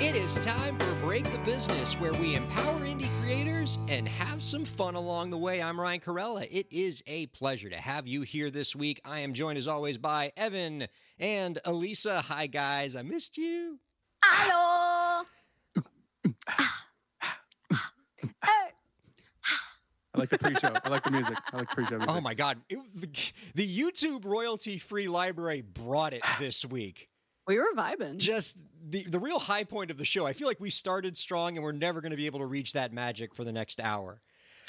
It is time for Break the Business, where we empower indie creators and have some fun along the way. I'm Ryan Kairalla. It is a pleasure to have you here this week. I am joined, as always, by Evan and Elisa. Hi, guys. I missed you. Hello. I like the pre-show. I like the music. I like pre-show music. Oh, my God. It, the, the YouTube royalty free library brought it this week. We were vibing. just the the real high point of the show. I feel like we started strong and we're never going to be able to reach that magic for the next hour.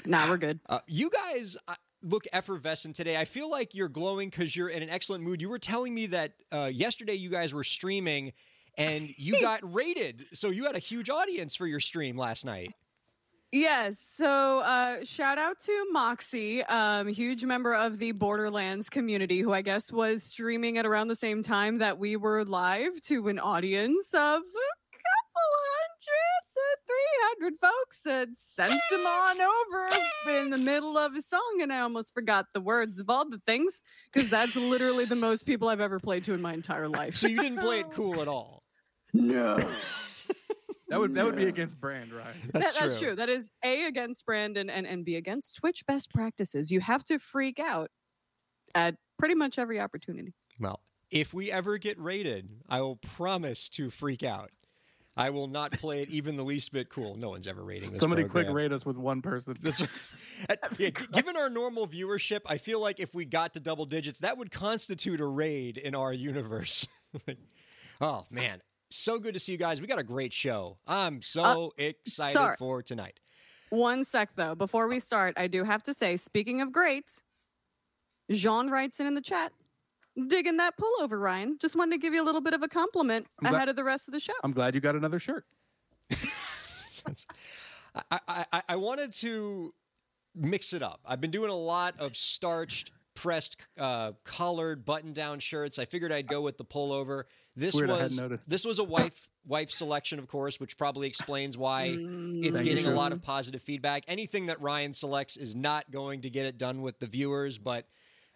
Nah, we're good. Uh, you guys uh, look effervescent today. I feel like you're glowing because you're in an excellent mood. You were telling me that uh, yesterday you guys were streaming and you got raided, so you had a huge audience for your stream last night. Yes. So uh, shout out to Moxie, um, huge member of the Borderlands community, who I guess was streaming at around the same time that we were live to an audience of a couple hundred to 300 folks and sent him on over in the middle of a song. And I almost forgot the words of all the things because that's literally the most people I've ever played to in my entire life. So you didn't play it cool at all. No. that would that would be against brand, right? That's, That- that's true. That is A against brand and, and and B against Twitch best practices. You have to freak out at pretty much every opportunity. Well, if we ever get raided, I will promise to freak out. I will not play it even the least bit cool. No one's ever raiding this. Somebody program. quick raid us with one person. That's yeah, given our normal viewership, I feel like if we got to double digits, that would constitute a raid in our universe. Like, oh man, so good to see you guys. We got a great show. I'm so Uh, excited sorry. for tonight. One sec though, before we start, I do have to say, speaking of greats, Jean writes in in the chat, digging that pullover, Ryan. Just wanted to give you a little bit of a compliment I'm glad- ahead of the rest of the show. I'm glad you got another shirt. I, I, I- I wanted to mix it up. I've been doing a lot of starched, pressed, uh, collared, button-down shirts. I figured I'd go with the pullover. This Weird, was this was a wife wife selection, of course, which probably explains why Mm, it's Thank you, getting a lot of positive feedback. Anything that Ryan selects is not going to get it done with the viewers, but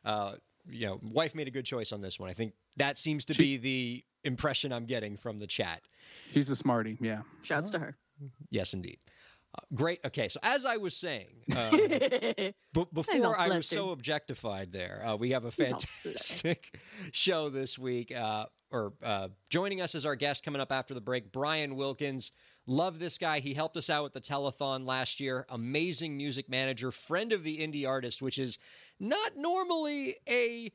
uh, you know, wife made a good choice on this one. I think that seems to be the impression I'm getting from the chat. She's a smarty. Yeah. Shouts to her. Yes, indeed. Uh, great. Okay, so as I was saying, uh, b- before I was so objectified there, uh, we have a fantastic show this week. Or uh, joining us as our guest coming up after the break, Brian Wilkins. Love this guy. He helped us out with the telethon last year. Amazing music manager, friend of the indie artist, which is not normally a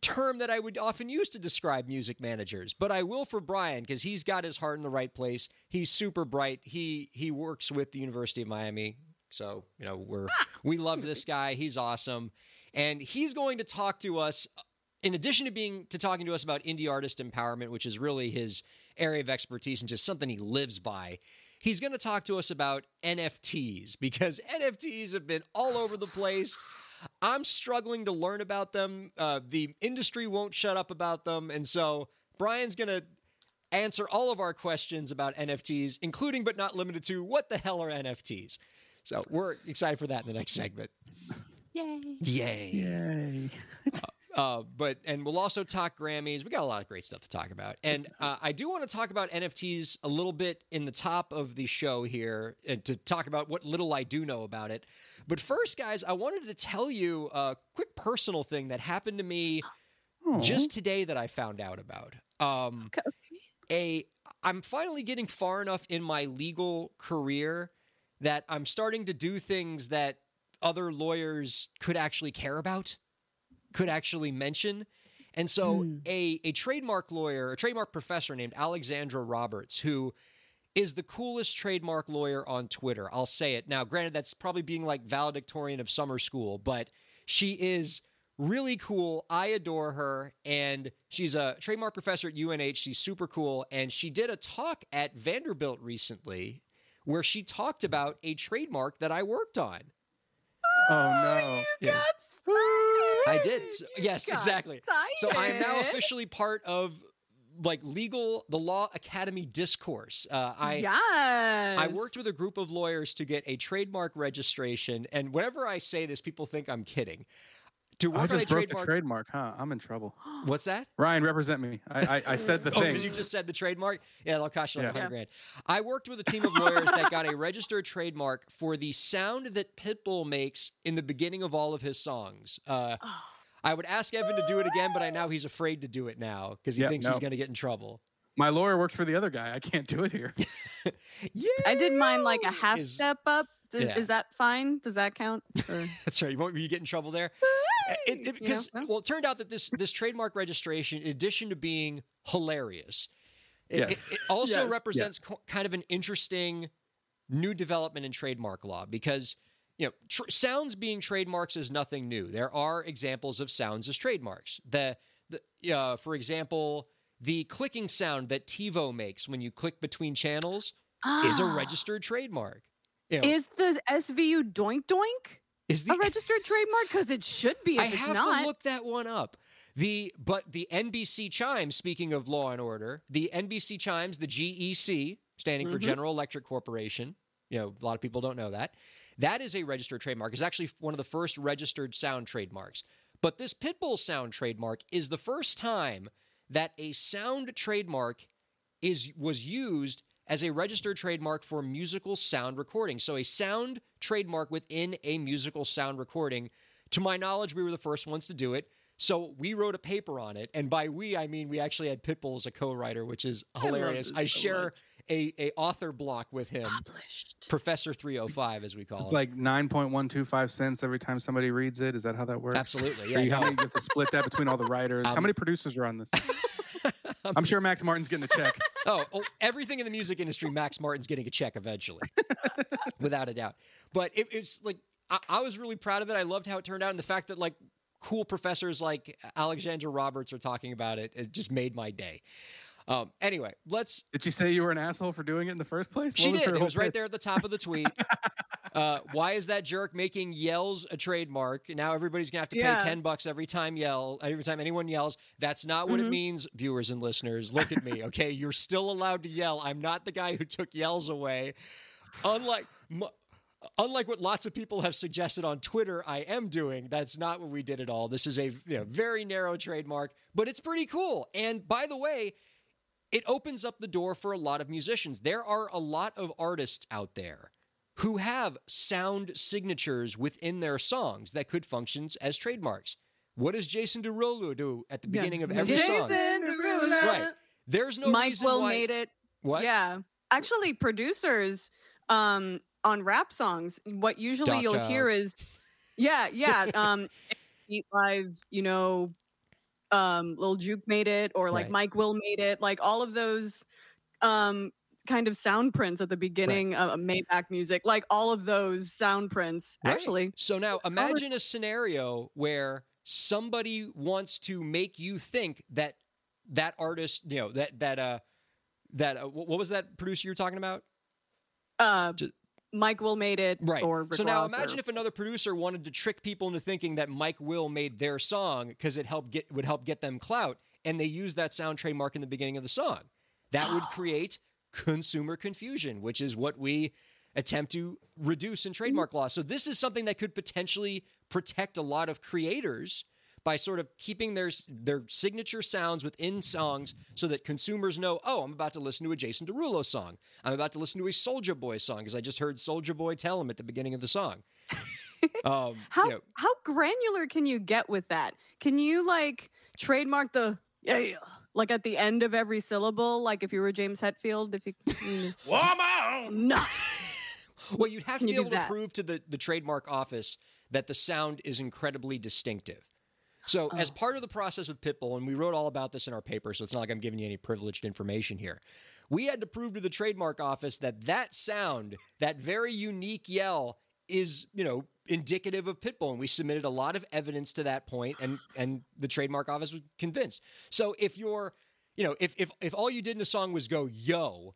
term that I would often use to describe music managers, but I will for Brian because he's got his heart in the right place. He's super bright. He he works with the University of Miami, so you know we're we love this guy. He's awesome, and he's going to talk to us. In addition to being to talking to us about indie artist empowerment, which is really his area of expertise and just something he lives by, he's going to talk to us about NFTs because NFTs have been all over the place. I'm struggling to learn about them. Uh, the industry won't shut up about them. And so Brian's going to answer all of our questions about NFTs, including but not limited to what the hell are NFTs? So we're excited for that in the next segment. Yay. Yay. Yay. Uh, but and we'll also talk Grammys. We got a lot of great stuff to talk about, and uh, I do want to talk about NFTs a little bit in the top of the show here, and to talk about what little I do know about it. But first, guys, I wanted to tell you a quick personal thing that happened to me Aw. just today that I found out about. Um, Okay. a I'm finally getting far enough in my legal career that I'm starting to do things that other lawyers could actually care about, could actually mention. And so Hmm. a a trademark lawyer, a trademark professor named Alexandra Roberts, who is the coolest trademark lawyer on Twitter. I'll say it. Now, granted, that's probably being like valedictorian of summer school, but she is really cool. I adore her. And she's a trademark professor at UNH. She's super cool. And she did a talk at Vanderbilt recently where she talked about a trademark that I worked on. Oh no. You Yeah. got I did. So- yes, got exactly. So I am now officially part of like legal the law academy discourse. Uh, I yes. I worked with a group of lawyers to get a trademark registration, and whenever I say this, people think I'm kidding. To I work on a just broke the trademark, trademark, huh? I'm in trouble. what's that? Ryan, represent me. I I, I said the Oh, thing. because you just said the trademark? Yeah, that'll cost you like Yeah. 100 grand. I worked with a team of lawyers that got a registered trademark for the sound that Pitbull makes in the beginning of all of his songs. Uh, I would ask Evan to do it again, but I know he's afraid to do it now because he Yeah, thinks no. he's going to get in trouble. My lawyer works for the other guy. I can't do it here. Yeah, I did mine like a half Is- step up. Does, Yeah. Is that fine? Does that count? Or- That's right. You won't you get in trouble there. It- it- You know, because no? well, it turned out that this this trademark registration, in addition to being hilarious, it, Yes. it, it also Yes. represents co- kind of an interesting new development in trademark law because you know tr- sounds being trademarks is nothing new. There are examples of sounds as trademarks. The the uh, for example, the clicking sound that TiVo makes when you click between channels is a Ah. registered trademark. You know, Is the SVU doink doink is a registered trademark? Because it should be. If I it's have not. to look that one up. The but the NBC chimes. Speaking of Law and Order, the NBC chimes, the GEC, standing for Mhm. General Electric Corporation. You know, a lot of people don't know that. That is a registered trademark. It's actually one of the first registered sound trademarks. But this Pitbull sound trademark is the first time that a sound trademark is was used as a registered trademark for musical sound recording. So a sound trademark within a musical sound recording. To my knowledge, we were the first ones to do it. So we wrote a paper on it, and by we I mean we actually had Pitbull as a co-writer, which is hilarious. this I, share much. a, a author block with him, Published. Professor 305, as we call it. It's like nine point one two five cents every time somebody reads it. Is that how that works? Absolutely, yeah. you- how no. many you have to split that between all the writers? how Um, many producers are on this? I'm sure Max Martin's getting a check. oh, oh, everything in the music industry, Max Martin's getting a check eventually, without a doubt. But it, it's like I, I was really proud of it. I loved how it turned out, and the fact that like cool professors like Alexandra Roberts are talking about it, it just made my day. Um, anyway, let's. Did she say you were an asshole for doing it in the first place? She What did. her It was right there at the top of the tweet. Uh, why is that jerk making yells a trademark? Now everybody's gonna have to pay Yeah. ten bucks every time yell every time anyone yells. That's not what it Mhm. means, viewers and listeners. Look at me, okay? You're still allowed to yell. I'm not the guy who took yells away. Unlike m- unlike what lots of people have suggested on Twitter, I am doing. That's not what we did at all. This is a you know, very narrow trademark, but it's pretty cool. And by the way, it opens up the door for a lot of musicians. There are a lot of artists out there who have sound signatures within their songs that could function as trademarks. What does Jason Derulo do at the Yeah. beginning of every Jason song? Derulo. Right. There's no Mike reason Will why. made it. What? Yeah. Actually, producers um, on rap songs, what usually Dot you'll Child. hear is, yeah, yeah. Um, Eat Live, you know, um, Lil Juke made it, or like Right. Mike Will made it, like all of those um, kind of sound prints at the beginning of Maybach music, like all of those sound prints. Right. Actually, So now imagine a scenario where somebody wants to make you think that that artist, you know, that that uh that uh, what was that producer you're talking about? uh, Just- Mike Will made it, Right. or Rick so now Ross or- imagine if another producer wanted to trick people into thinking that Mike Will made their song because it helped get would help get them clout, and they used that sound trademark in the beginning of the song. That would create consumer confusion, which is what we attempt to reduce in trademark law. So this is something that could potentially protect a lot of creators by sort of keeping their their signature sounds within songs so that consumers know, oh, I'm about to listen to a Jason Derulo song. I'm about to listen to a Soulja Boy song because I just heard Soulja Boy tell him at the beginning of the song. Um, How you know, how granular can you get with that? Can you like trademark the yeah, yeah like at the end of every syllable? Like if you were James Hetfield, if you mm, Woman! no, well, you'd have to be you do able to prove to the, the trademark office that the sound is incredibly distinctive. So, as Oh. part of the process with Pitbull, and we wrote all about this in our paper, so it's not like I'm giving you any privileged information here. We had to prove to the trademark office that that sound, that very unique yell, is you know indicative of Pitbull, and we submitted a lot of evidence to that point, and and the trademark office was convinced. So, if you're, you know, if if if all you did in a song was go yo,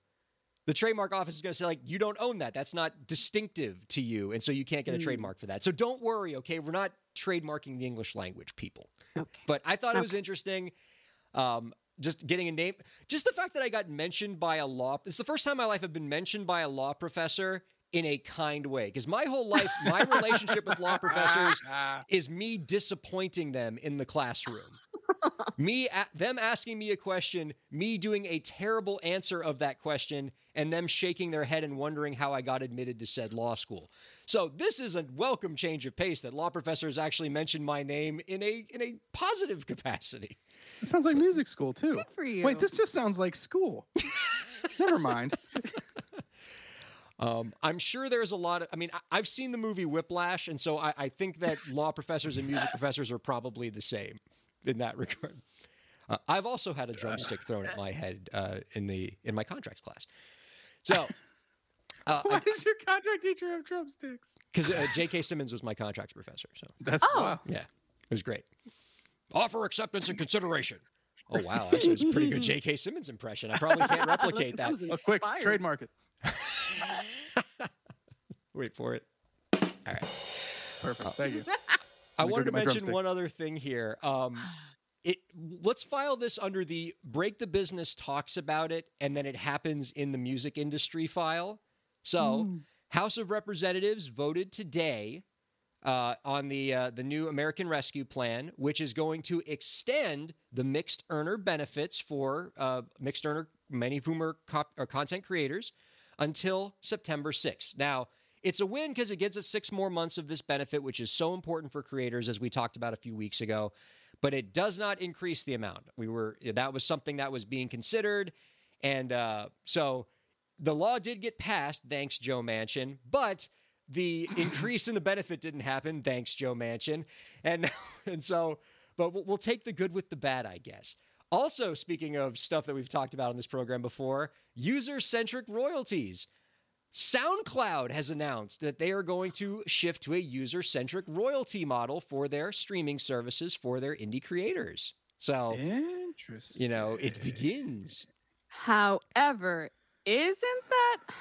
the trademark office is going to say like you don't own that that's not distinctive to you and so you can't get a Mm. trademark for that so don't worry okay we're not trademarking the english language people Okay. but i thought it was interesting um, just getting a name just the fact that i got mentioned by a law it's the first time in my life i've been mentioned by a law professor in a kind way because my whole life my relationship with law professors is me disappointing them in the classroom. me a- them asking me a question, me doing a terrible answer of that question and them shaking their head and wondering how I got admitted to said law school. So this is a welcome change of pace that law professors actually mentioned my name in a in a positive capacity. It sounds like music school too. Good for you. Wait, this just sounds like school. Never mind. Um, I'm sure there's a lot of. I mean, I, I've seen the movie Whiplash, and so I, I think that law professors and music professors are probably the same in that regard. Uh, I've also had a drumstick thrown at my head uh, in the in my contracts class. So, Why does your contract teacher have drumsticks? because uh, J.K. Simmons was my contracts professor, so That's Oh. wow. yeah, it was great. Offer acceptance and consideration. Oh wow, actually, it was a pretty good J.K. Simmons impression. I probably can't replicate that. was Oh, quick, trademark it. Wait for it. All right. Perfect. Thank you. I Let me go wanted to mention drumstick. one other thing here. Um, it let's file this under the break the business talks about it and then it happens in the music industry file. So Mm. House of Representatives voted today uh, on the uh, the new American Rescue Plan, which is going to extend the mixed earner benefits for uh, mixed earner, many of whom are, cop- are content creators, until September 6th. Now, it's a win because it gets us six more months of this benefit, which is so important for creators, as we talked about a few weeks ago. But it does not increase the amount. We were that was something that was being considered, and uh, so the law did get passed, thanks Joe Manchin, but the increase in the benefit didn't happen, thanks Joe Manchin, and and so, but we'll, we'll take the good with the bad, I guess. Also, speaking of stuff that we've talked about on this program before, user-centric royalties. SoundCloud has announced that they are going to shift to a user-centric royalty model for their streaming services for their indie creators. So, Interesting. you know, it begins. However, isn't that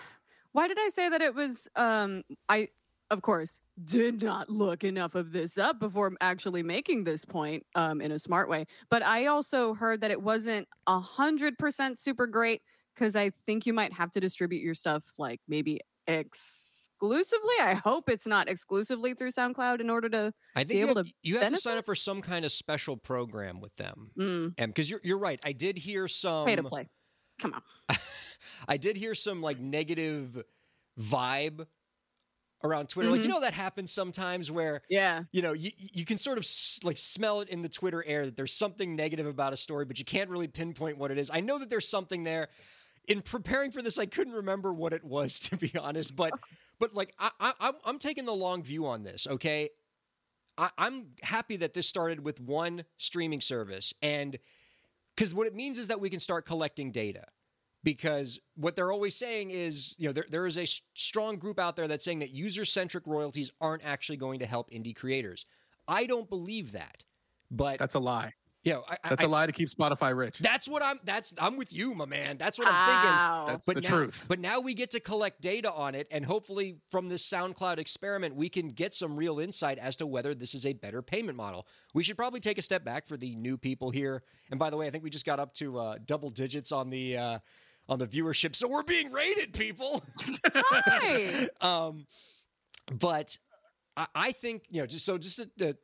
why did I say that it was um I of course did not look enough of this up before actually making this point um in a smart way. But I also heard that it wasn't a hundred percent super great because I think you might have to distribute your stuff like maybe exclusively. I hope it's not exclusively through SoundCloud in order to I think be you able have, to you have to sign up for some kind of special program with them. mm, because you're you're right, I did hear some pay to play. Come on. I did hear some like negative vibe around Twitter. Like you Mhm. know that happens sometimes where Yeah. you know you you can sort of s- like smell it in the Twitter air that there's something negative about a story, but you can't really pinpoint what it is. I know that there's something there. In preparing for this, I couldn't remember what it was to be honest, but but like I, I I'm- I'm taking the long view on this. Okay, I, I'm happy that this started with one streaming service, and because what it means is that we can start collecting data. Because what they're always saying is, you know, there, there is a strong group out there that's saying that user centric royalties aren't actually going to help indie creators. I don't believe that, but That's a lie. you know, I, That's I- a lie to keep Spotify rich. That's what I'm. That's I'm with you, my man. That's what I'm thinking. Ow. That's But the now, truth. But now we get to collect data on it, and hopefully, from this SoundCloud experiment, we can get some real insight as to whether this is a better payment model. We should probably take a step back for the new people here. And by the way, I think we just got up to uh, double digits on the uh, on the viewership, so we're being raided, people. Hi. um, but I, I think you know, just so just to, to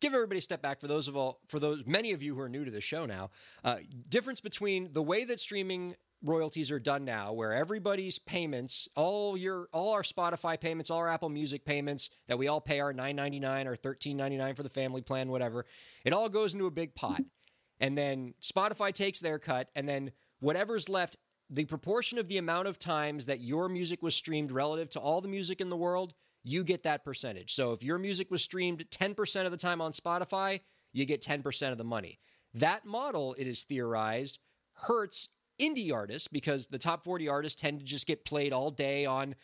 give everybody a step back for those of all for those many of you who are new to the show now, uh, difference between the way that streaming royalties are done now, where everybody's payments, all your all our Spotify payments, all our Apple Music payments that we all pay our nine ninety nine or thirteen ninety nine for the family plan, whatever, it all goes into a big pot, and then Spotify takes their cut, and then whatever's left. The proportion of the amount of times that your music was streamed relative to all the music in the world, you get that percentage. So if your music was streamed 10% of the time on Spotify, you get 10% of the money. That model, it is theorized, hurts indie artists because the top 40 artists tend to just get played all day on,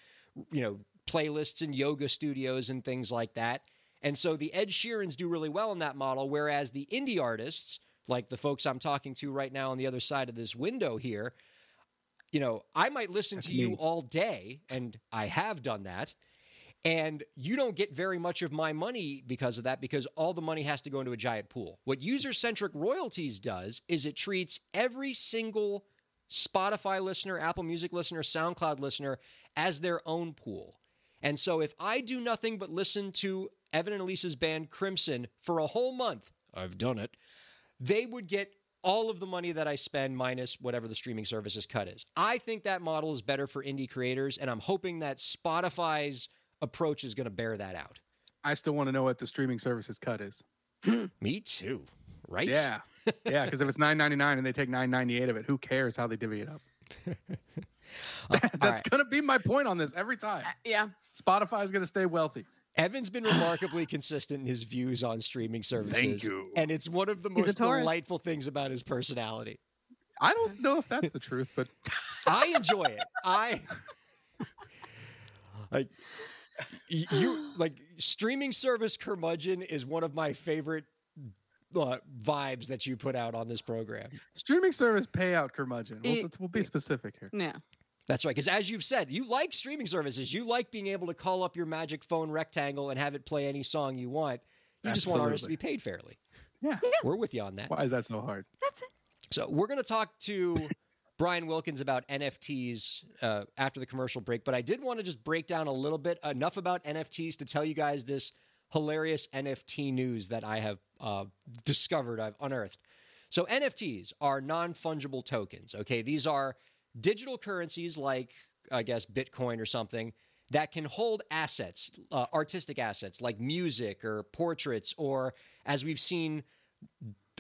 you know, playlists and yoga studios and things like that. And so the Ed Sheerans do really well in that model, whereas the indie artists, like the folks I'm talking to right now on the other side of this window here, you know, I might listen That's to you all day, and I have done that. And you don't get very much of my money because of that, because all the money has to go into a giant pool. What user centric royalties does is it treats every single Spotify listener, Apple Music listener, SoundCloud listener as their own pool. And so if I do nothing but listen to Evan and Elisa's band Crimson for a whole month, I've done it, they would get all of the money that I spend minus whatever the streaming services cut is. I think that model is better for indie creators, and I'm hoping that Spotify's approach is going to bear that out. I still want to know what the streaming services cut is. Me too, right? Yeah, yeah. Because if it's nine ninety nine and they take nine ninety eight of it, who cares how they divvy it up? Uh, all That's right. gonna be my point on this every time. Yeah. Spotify is gonna stay wealthy. Evan's been remarkably consistent in his views on streaming services. you. And it's one of the most delightful things about his personality. I don't know if that's the truth, but I enjoy it. I like you like streaming service curmudgeon is one of my favorite uh, vibes that you put out on this program. streaming service payout curmudgeon. We'll, It- we'll be specific here. Yeah. That's right, because as you've said, you like streaming services. You like being able to call up your magic phone rectangle and have it play any song you want. You just want artists to be paid fairly. Yeah. We're with you on that. Why is that so hard? That's it. So we're going to talk to Brian Wilkins about NFTs uh, after the commercial break, but I did want to just break down a little bit enough about NFTs to tell you guys this hilarious NFT news that I have uh, discovered, I've unearthed. So NFTs are non fungible tokens. Okay, these are digital currencies like I guess Bitcoin or something that can hold assets, uh, artistic assets like music or portraits, or as we've seen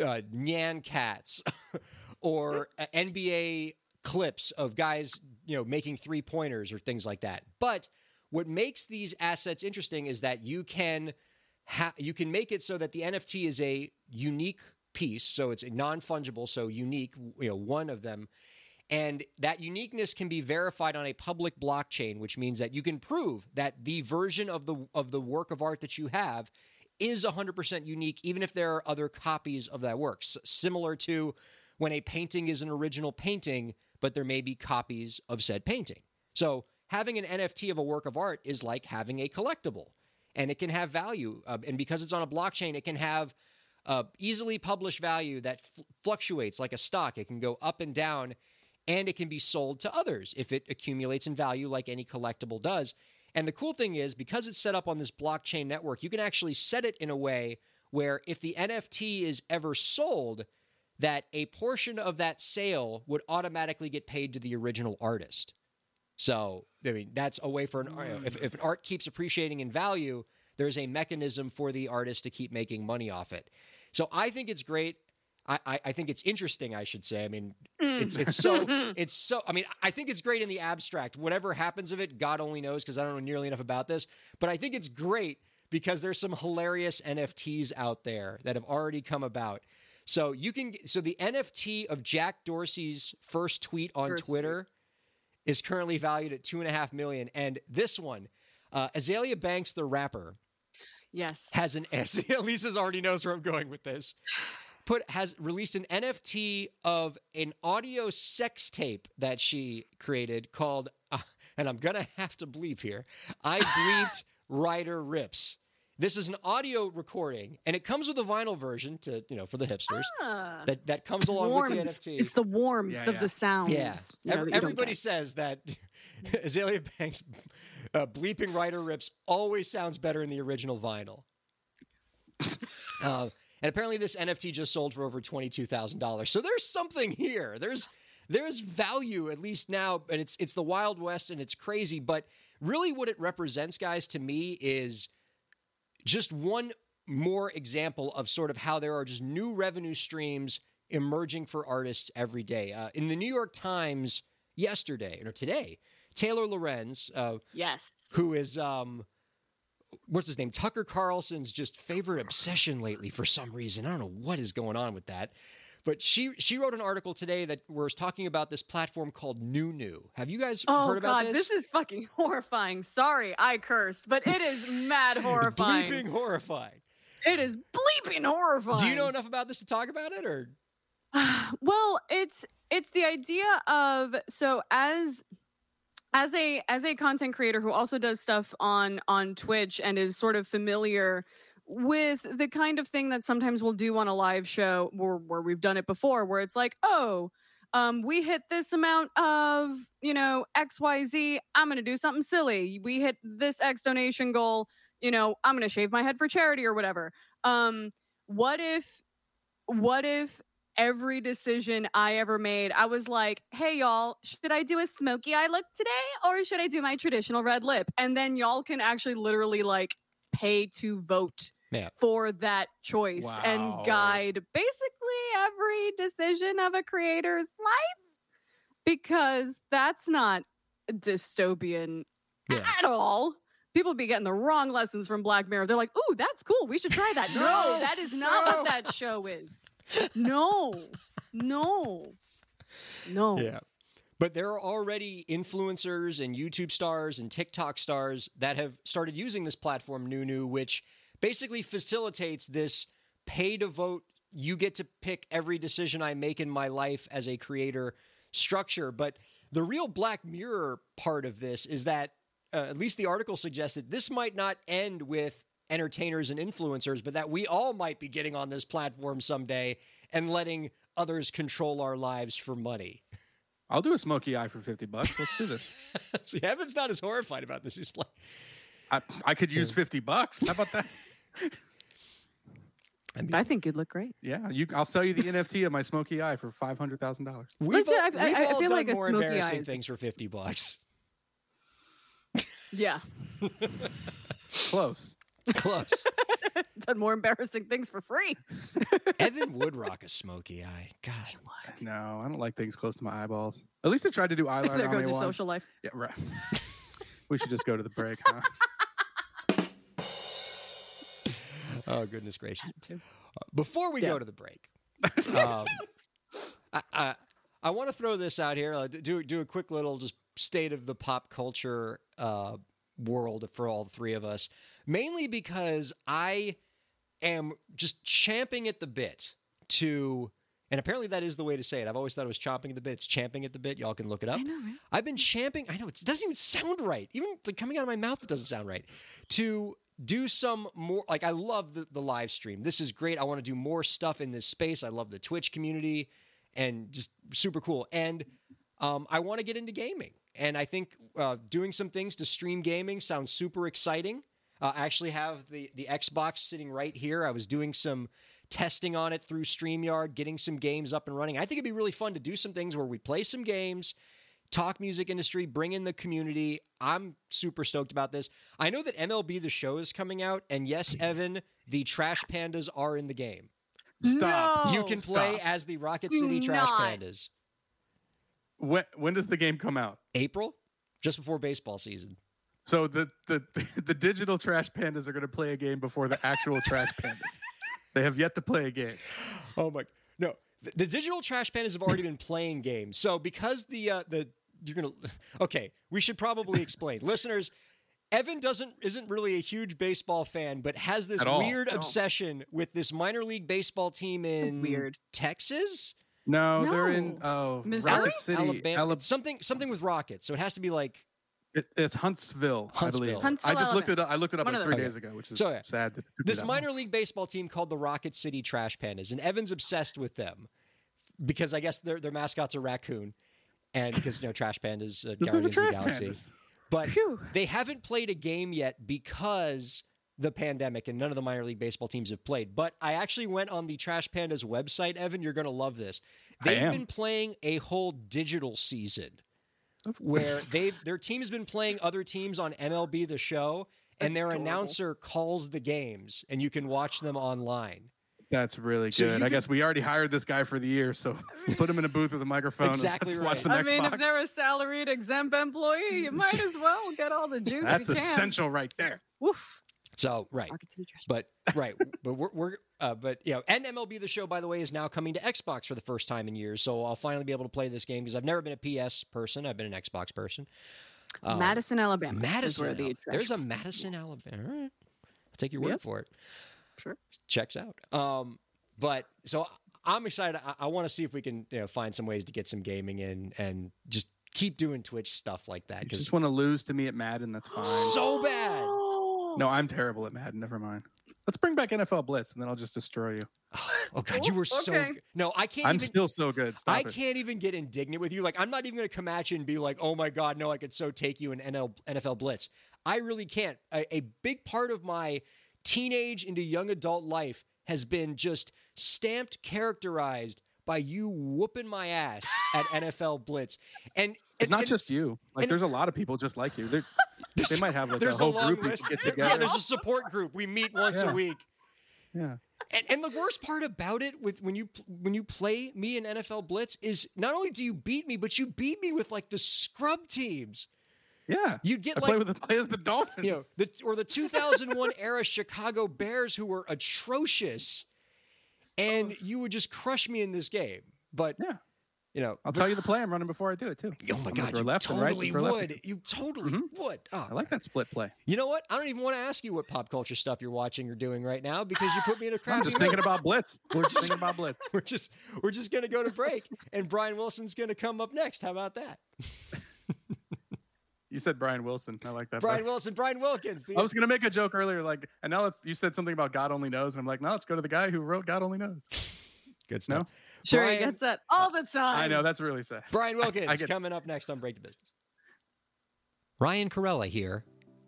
uh, Nyan cats or NBA clips of guys, you know, making three pointers or things like that. But what makes these assets interesting is that you can ha- you can make it so that the NFT is a unique piece, so it's non fungible, so unique, you know, one of them. And that uniqueness can be verified on a public blockchain, which means that you can prove that the version of the of the work of art that you have is 100% unique, even if there are other copies of that work. S- similar to when a painting is an original painting, but there may be copies of said painting. So having an NFT of a work of art is like having a collectible, and it can have value. Uh, and because it's on a blockchain, it can have uh, easily published value that fl- fluctuates like a stock. It can go up and down, and it can be sold to others if it accumulates in value, like any collectible does. And the cool thing is, because it's set up on this blockchain network, you can actually set it in a way where if the NFT is ever sold, that a portion of that sale would automatically get paid to the original artist. So, I mean, that's a way for an know, if, if an art keeps appreciating in value, there's a mechanism for the artist to keep making money off it. So I think it's great. I, I, think it's interesting, I should say. I mean, it's it's so it's so I mean, I think it's great in the abstract. Whatever happens of it, God only knows because I don't know nearly enough about this. But I think it's great because there's some hilarious NFTs out there that have already come about. So you can so the NFT of Jack Dorsey's first tweet on First Twitter is currently valued at two and a half million. And this one, uh, Azealia Banks, the rapper, Yes. has an S. Lisa's already knows where I'm going with this. Put has released an NFT of an audio sex tape that she created called, uh, and I'm gonna have to bleep here. I bleeped Ryder Rips. This is an audio recording, and it comes with a vinyl version to you know for the hipsters. Ah. That that comes along warmth. with the NFT. It's the warmth Yeah, of yeah. the sound. Yeah. you know, Every- that you don't everybody says that Azealia Banks uh, bleeping Ryder Rips always sounds better in the original vinyl. uh, and apparently, this NFT just sold for over twenty-two thousand dollars. So there's something here. There's there's value at least now, and it's it's the Wild West, and it's crazy. But really, what it represents, guys, to me is just one more example of sort of how there are just new revenue streams emerging for artists every day. Uh, in the New York Times yesterday or today, Taylor Lorenz, uh, Yes. who is um, what's his name, Tucker Carlson's just favorite obsession lately for some reason. I don't know what is going on with that. But she she wrote an article today that was talking about this platform called NewNew. Have you guys Oh heard about god, this? this is fucking horrifying. Sorry, I cursed, but it is mad horrifying. Bleeping horrifying. It is bleeping horrifying. Do you know enough about this to talk about it, or well, it's it's the idea of so as as a as a content creator who also does stuff on on Twitch and is sort of familiar with the kind of thing that sometimes we'll do on a live show where, where we've done it before where it's like oh um, we hit this amount of you know xyz i'm going to do something silly. We hit this x donation goal you know i'm going to shave my head for charity or whatever. Um, what if what if every decision I ever made, I was like, hey, y'all, should I do a smoky eye look today or should I do my traditional red lip? And then y'all can actually literally like pay to vote for that choice Wow. and guide basically every decision of a creator's life because that's not dystopian Yeah. at all. People be getting the wrong lessons from Black Mirror. They're like, "Ooh, that's cool. We should try that." no, No, that is not no. what that show is. No, no, no. Yeah. But there are already influencers and YouTube stars and TikTok stars that have started using this platform, NewNew, which basically facilitates this pay to vote. You get to pick every decision I make in my life as a creator structure. But the real Black Mirror part of this is that, uh, at least the article suggests that this might not end with entertainers and influencers, but that we all might be getting on this platform someday and letting others control our lives for money. I'll do a smoky eye for 50 bucks. Let's do this. See, Evan's not as horrified about this. He's like, I, I could use 50 bucks. How about that? I mean, I think you'd look great. Yeah, you. I'll sell you the NFT of my smoky eye for five hundred thousand dollars. we've all, I- I- we've I all feel done like more smoky embarrassing eye things for 50 bucks. Yeah, Close. Close. done more embarrassing things for free. Evan would rock a smoky eye. God. No, I don't like things close to my eyeballs. At least I tried to do eyeliner there on goes me your once. social life. Yeah, right. we should just go to the break. Huh? Oh, goodness gracious. Had. Before we Yeah. go to the break, um, I, I, I want to throw this out here. Uh, do do a quick little just state of the pop culture uh, world for all three of us. Mainly because I am just champing at the bit to, and apparently that is the way to say it. I've always thought it was chomping at the bit. It's champing at the bit. Y'all can look it up. I know, right? I've been champing. I know it doesn't even sound right. Even like coming out of my mouth, it doesn't sound right. To do some more, like I love the, the live stream. This is great. I want to do more stuff in this space. I love the Twitch community, and just super cool. And um, I want to get into gaming, and I think uh, doing some things to stream gaming sounds super exciting. Uh, I actually have the the Xbox sitting right here. I was doing some testing on it through StreamYard, getting some games up and running. I think it'd be really fun to do some things where we play some games, talk music industry, bring in the community. I'm super stoked about this. I know that MLB The Show is coming out, and yes, Evan, the Trash Pandas are in the game. Stop. No. you can play stop. as the Rocket Do City Trash not. Pandas. When when does the game come out? April, just before baseball season. So the the the digital trash pandas are going to play a game before the actual trash pandas. They have yet to play a game. Oh my no. The, the digital trash pandas have already been playing games. So because the uh, the you're gonna okay, we should probably explain. Listeners, Evan doesn't isn't really a huge baseball fan, but has this all. weird At all. obsession with this minor league baseball team in Weird. Texas, No, they're in oh Missouri? Rocket City, Alabama, Alabama. Something something with rockets. So it has to be like It, it's Huntsville, I Huntsville. believe. Huntsville, I just looked it up. I looked it up One like three days ago, which is So, yeah. sad. That it took me this minor long. league baseball team called the Rocket City Trash Pandas, and Evan's obsessed with them because I guess their their mascot's a raccoon, and because you know Trash Pandas, uh, Those are the Guardians of the Galaxy. pandas. But Phew. they haven't played a game yet because the pandemic and none of the minor league baseball teams have played. But I actually went on the Trash Pandas website, Evan. You're going to love this. They've am. been playing a whole digital season Of where they've their team has been playing other teams on MLB the show, and their Adorable. announcer calls the games, and you can watch them online. That's really So good. I could- guess we already hired this guy for the year, so put him in a booth with a microphone. and Exactly let's watch right. some I mean, Xbox. if they're a salaried exempt employee, you might as well get all the juice That's you can. essential right there. Woof. So right, Rocket City but right, but we're, we're uh, but you know, and MLB the Show, by the way, is now coming to Xbox for the first time in years. So I'll finally be able to play this game because I've never been a PS person. I've been an Xbox person. Um, Madison, Alabama. Madison. where the There's a Madison, is. Alabama. All right, I'll take your word Yep. for it. Sure. Checks out. Um, but so I'm excited. I, I want to see if we can you know, find some ways to get some gaming in and just keep doing Twitch stuff like that. You just want to lose to me at Madden. That's fine. so bad. No, I'm terrible at Madden. Never mind. Let's bring back NFL Blitz, and then I'll just destroy you. Oh God, you were so. Okay. Good. No, I can't I'm even. still so good. Stop I it. can't even get indignant with you. Like, I'm not even going to come at you and be like, "Oh my God, no, I could so take you in NL, NFL Blitz." I really can't. A, a big part of my teenage into young adult life has been just stamped, characterized by you whooping my ass at NFL Blitz, and, But and not and just you. Like, and- there's a lot of people just like you. They're, they might have like a whole long group list. get Yeah, there's a support group. We meet once Yeah. a week. Yeah. And, and the worst part about it with when you when you play me in NFL Blitz is not only do you beat me, but you beat me with like the scrub teams. Yeah. You'd get I like play with the play as the Dolphins. you know the or the 2001 era Chicago Bears who were atrocious, and you would just crush me in this game. But Yeah. You know, I'll tell you the play I'm running before I do it too. oh my I'm god, you left and right totally left would. You totally Mhm. would. Oh, I like that split play. You know what? I don't even want to ask you what pop culture stuff you're watching or doing right now because you put me in a crappy I'm just thinking about Blitz. We're just thinking about Blitz. we're just we're just gonna go to break, and Brian Wilson's gonna come up next. How about that? You said Brian Wilson. I like that. Brian. Wilson, Brian Wilkins. The, I was gonna make a joke earlier, like, and now let's. You said something about God only knows, and I'm like, no, let's go to the guy who wrote God only knows. good No, Sure, Brian- he gets that all the time. I know that's really sad. Brian Wilkins I get- coming up next on Break the Business. Ryan Kairalla here.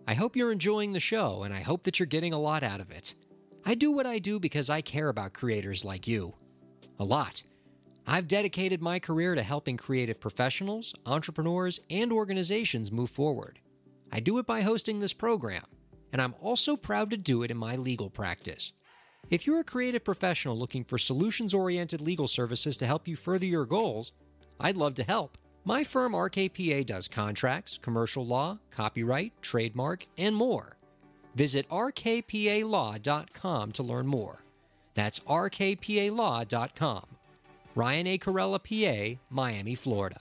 I hope you're enjoying the show, and I hope that you're getting a lot out of it. I do what I do because I care about creators like you. A lot. I've dedicated my career to helping creative professionals, entrepreneurs, and organizations move forward. I do it by hosting this program, and I'm also proud to do it in my legal practice. If you're a creative professional looking for solutions oriented legal services to help you further your goals, I'd love to help. My firm RKPA does contracts, commercial law, copyright, trademark, and more. Visit rkpalaw.com to learn more. That's rkpalaw.com. Ryan A. Kairalla, PA, Miami, Florida.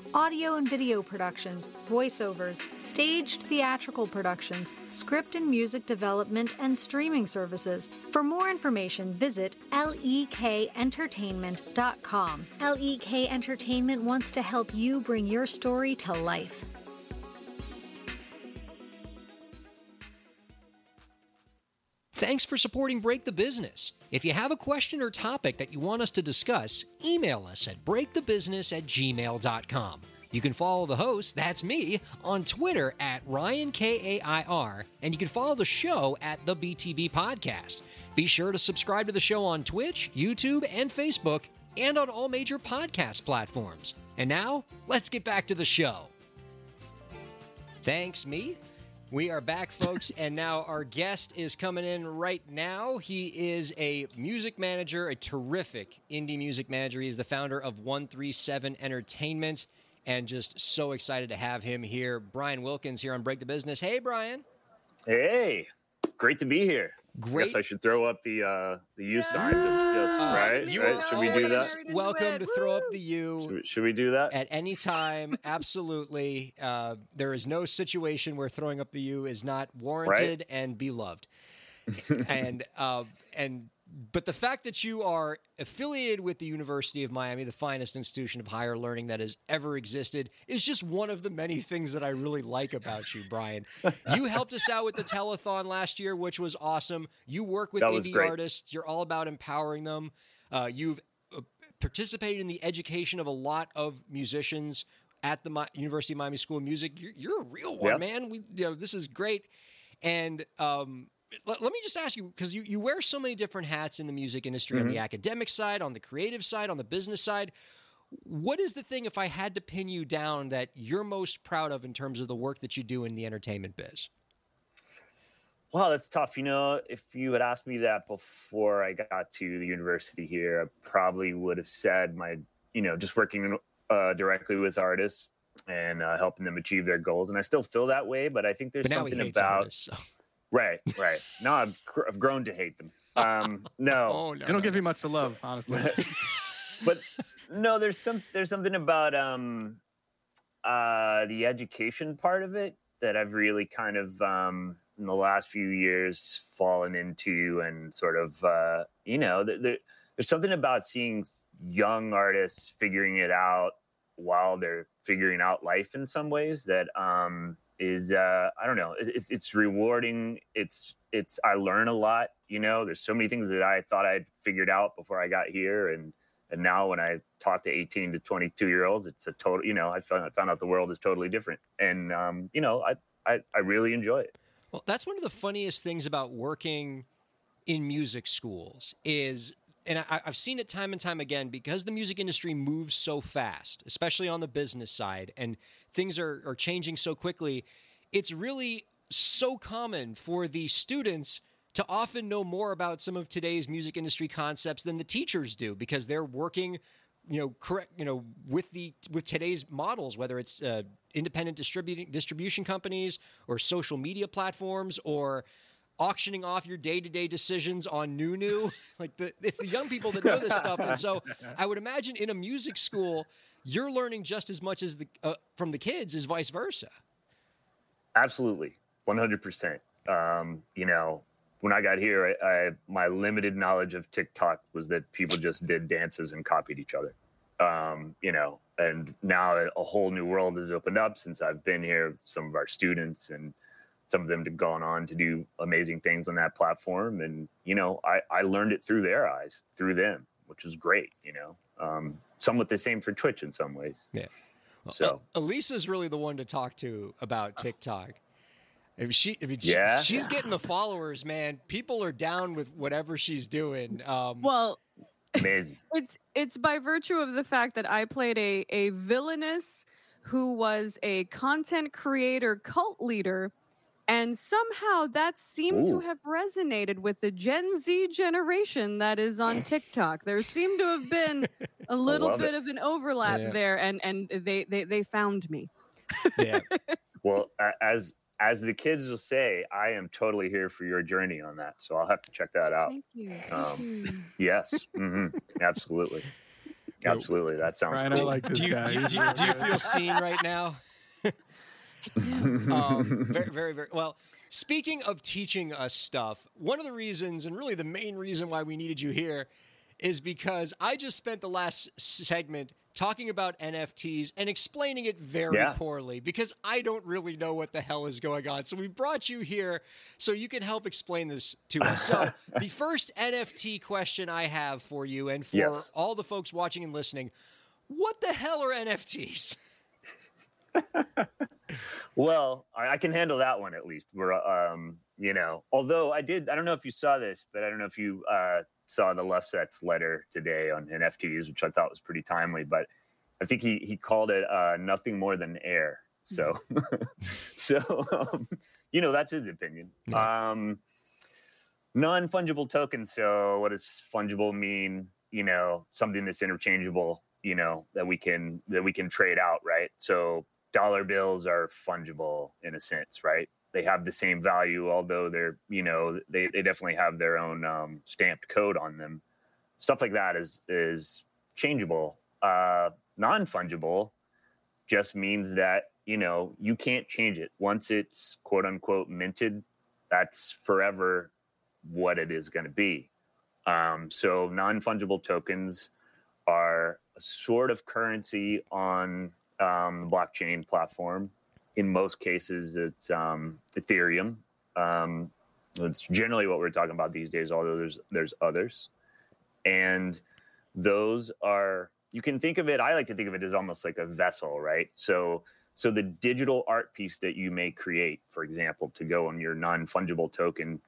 audio and video productions, voiceovers, staged theatrical productions, script and music development, and streaming services. For more information, visit lekentertainment.com. LEK Entertainment wants to help you bring your story to life. Thanks for supporting Break the Business. If you have a question or topic that you want us to discuss, email us at breakthebusiness at gmail.com. You can follow the host, that's me, on Twitter at RyanKAIR, and you can follow the show at the BTB Podcast. Be sure to subscribe to the show on Twitch, YouTube, and Facebook, and on all major podcast platforms. And now, let's get back to the show. Thanks, me. We are back, folks, and now our guest is coming in right now. He is a music manager, a terrific indie music manager. He's the founder of 137 Entertainment, and just so excited to have him here. Brian Wilkins here on Break the Business. Hey, Brian. Hey, great to be here. Great. Guess I should throw up the uh the U sign. Just, just Uh, right. you right? Should we do that? Welcome to throw up the U. Should we, should we do that? at any time absolutely uh, there is no situation where throwing up the u is not warranted and beloved and uh, and but the fact that you are affiliated with the University of Miami, the finest institution of higher learning that has ever existed, is just one of the many things that I really like about you, Brian. You helped us out with the telethon last year, which was awesome. You work with indie great. artists. You're all about empowering them. Uh, you've uh, participated in the education of a lot of musicians at the Mi- University of Miami School of Music. You're, you're a real one, Yeah. man. We, you know, this is great. And um, let, let me just ask you because you, you wear so many different hats in the music industry on the Mm-hmm. academic side, on the creative side, on the business side. What is the thing, if I had to pin you down, that you're most proud of in terms of the work that you do in the entertainment biz? Wow, that's tough. You know, if you had asked me that before I got to the university here, I probably would have said my, you know, just working uh, directly with artists and uh, helping them achieve their goals. And I still feel that way, but I think there's something about artists. So. Right, right. No, I've, gr- I've grown to hate them. Um, no, Oh no. They don't no, give no. you much to love, honestly. but no, there's some there's something about um uh the education part of it that I've really kind of um in the last few years fallen into and sort of uh you know th- there, there's something about seeing young artists figuring it out while they're figuring out life in some ways that um is uh I don't know it's it's rewarding it's it's I learn a lot you know there's so many things that I thought I'd figured out before I got here and and now when I talk to 18 to 22 year olds, it's a total, you know, I found, I found out the world is totally different. And, um, you know, I, I, I really enjoy it. Well, that's one of the funniest things about working in music schools is, and I, I've seen it time and time again because the music industry moves so fast, especially on the business side, and things are, are changing so quickly. It's really so common for the students to often know more about some of today's music industry concepts than the teachers do because they're working you know correct you know with the with today's models whether it's uh, independent distributing distribution companies or social media platforms or auctioning off your day-to-day decisions on NewNew like the it's the young people that know this stuff and so I would imagine in a music school you're learning just as much as the uh, from the kids as vice versa Absolutely. 100%. Um, you know, when I got here, I, I, my limited knowledge of TikTok was that people just did dances and copied each other. Um, you know, and now a whole new world has opened up since I've been here. Some of our students and some of them have gone on to do amazing things on that platform. And, you know, I, I learned it through their eyes, through them, which was great, you know. Um, somewhat the same for Twitch in some ways. Yeah. So, Uh, Elisa's really the one to talk to about TikTok. If she, if she- Yeah? she's getting the followers, man. People are down with whatever she's doing. Um, Well, amazing. it's it's by virtue of the fact that I played a a villainous who was a content creator cult leader and somehow that seemed to have resonated with the Gen Z generation that is on TikTok. There seemed to have been a little bit it. of an overlap Yeah. there and and they they they found me. yeah. Well, as as the kids will say, I am totally here for your journey on that. So I'll have to check that out. Thank you. Thank Um, you. Yes, hmm absolutely, absolutely. That sounds Brian, I like this Do you, guy. do, you, He's do, you, do you feel seen right now? Um, very, very, very well. Speaking of teaching us stuff, one of the reasons, and really the main reason why we needed you here, is because I just spent the last segment talking about NFTs and explaining it very Yeah. poorly because I don't really know what the hell is going on. So we brought you here so you can help explain this to us. So the first NFT question I have for you and for Yes. all the folks watching and listening, what the hell are NFTs? Well, I, I can handle that one at least. We're, um, you know, although I did, I don't know if you saw this, but I don't know if you uh, saw the Lefsetz letter today on NFTs, which I thought was pretty timely. But I think he he called it uh, nothing more than air. So, so um, you know, that's his opinion. Um, non fungible tokens. So, what does fungible mean? You know, something that's interchangeable. You know, that we can that we can trade out, right? So, dollar bills are fungible in a sense, right? They have the same value, although they're you know they they definitely have their own um, stamped code on them. Stuff like that is is changeable. Uh, non fungible just means that you know you can't change it once it's quote unquote minted. That's forever what it is going to be. Um, so non fungible tokens are a sort of currency on um, blockchain platform. In most cases, it's um, Ethereum. Um, it's generally what we're talking about these days, although there's there's others, and those are you can think of it. I like to think of it as almost like a vessel, right? So so the digital art piece that you may create, for example, to go on your non fungible token,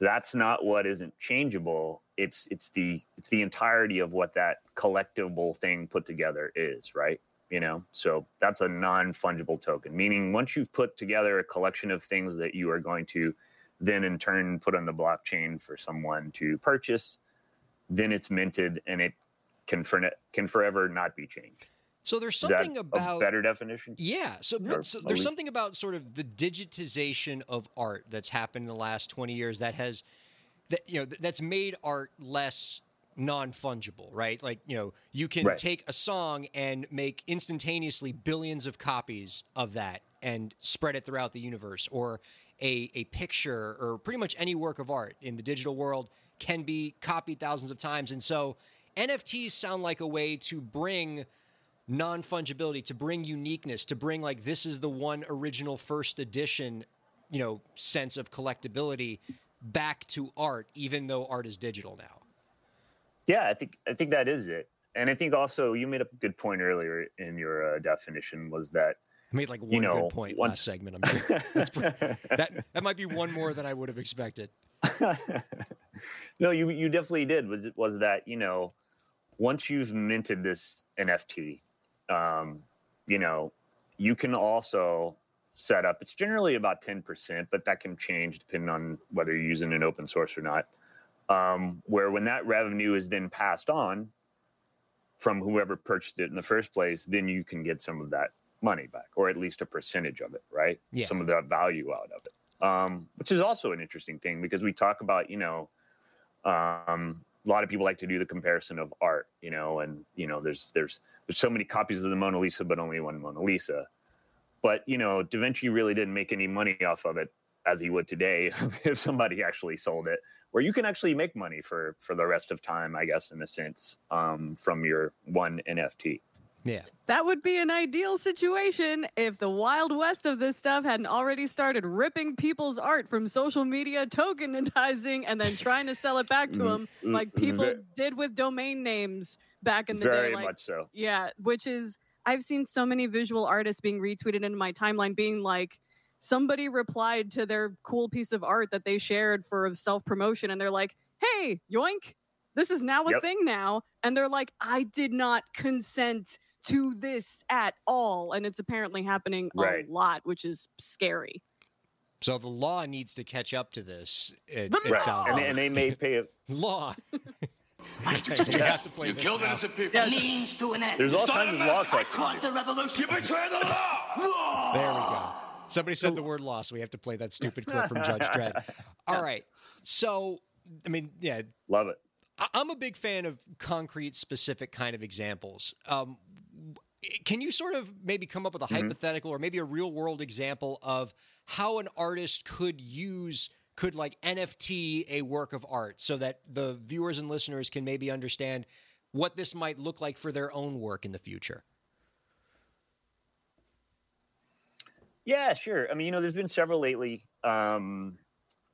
that's not what isn't changeable it's it's the it's the entirety of what that collectible thing put together is right you know so that's a non-fungible token meaning once you've put together a collection of things that you are going to then in turn put on the blockchain for someone to purchase then it's minted and it can for, can forever not be changed So there's something about a better definition? Yeah. So, so there's something about sort of the digitization of art that's happened in the last 20 years that has that you know that's made art less non-fungible, right? Like, you know, you can Right. take a song and make instantaneously billions of copies of that and spread it throughout the universe or a a picture or pretty much any work of art in the digital world can be copied thousands of times. And so NFTs sound like a way to bring non fungibility, to bring uniqueness, to bring like this is the one original first edition, you know, sense of collectability back to art, even though art is digital now. Yeah, I think I think that is it. And I think also you made a good point earlier in your uh, definition was that I made like one You know, good point once- last segment. I'm sure. That's pre- that that might be one more than I would have expected. no, you you definitely did. Was was that you know, once you've minted this NFT, um, you know, you can also set up. It's generally about ten percent, but that can change depending on whether you're using an open source or not. Um, where when that revenue is then passed on from whoever purchased it in the first place, then you can get some of that money back, or at least a percentage of it, right? Yeah. Some of that value out of it, um, which is also an interesting thing because we talk about, you know, um, a lot of people like to do the comparison of art, you know, and you know, there's there's there's so many copies of the Mona Lisa, but only one Mona Lisa. But you know, Da Vinci really didn't make any money off of it as he would today if somebody actually sold it. Where you can actually make money for for the rest of time, I guess, in a sense, um, from your one NFT. Yeah. That would be an ideal situation if the wild west of this stuff hadn't already started ripping people's art from social media, tokenizing, and then trying to sell it back to Mm, them mm, like people ve- did with domain names back in the Very day. Like, much so. Yeah, which is I've seen so many visual artists being retweeted into my timeline being like somebody replied to their cool piece of art that they shared for self promotion and they're like, "Hey, yoink, this is now a Yep. thing now." And they're like, "I did not consent to this at all." And it's apparently happening Right. a lot, which is scary. So the law needs to catch up to this. It, it Right. sounds And, like. they- and they may pay a law. Why did you We touch it? have to play You this killed innocent people. Means to an end. There's all Started kinds of a law mess. I caused the revolution. You betray the law. There we go. Somebody said the word loss. we have to play that stupid clip from Judge Dredd. All right. So, I mean, yeah, love it. I- I'm a big fan of concrete, specific kind of examples. Um, can you sort of maybe come up with a hypothetical or maybe a real world example of how an artist could use could like NFT a work of art so that the viewers and listeners can maybe understand what this might look like for their own work in the future? Yeah, sure. I mean, you know, there's been several lately. Um,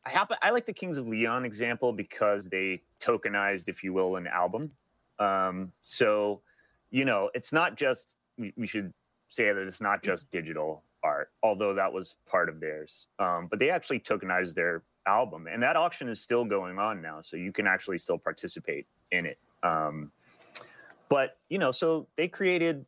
I happen I like the Kings of Leon example because they tokenized, if you will, an album. Um, so, you know, it's not just we, should say that it's not just digital art, although that was part of theirs. Um, but they actually tokenized their album, and that auction is still going on now, so you can actually still participate in it. Um, but you know, so they created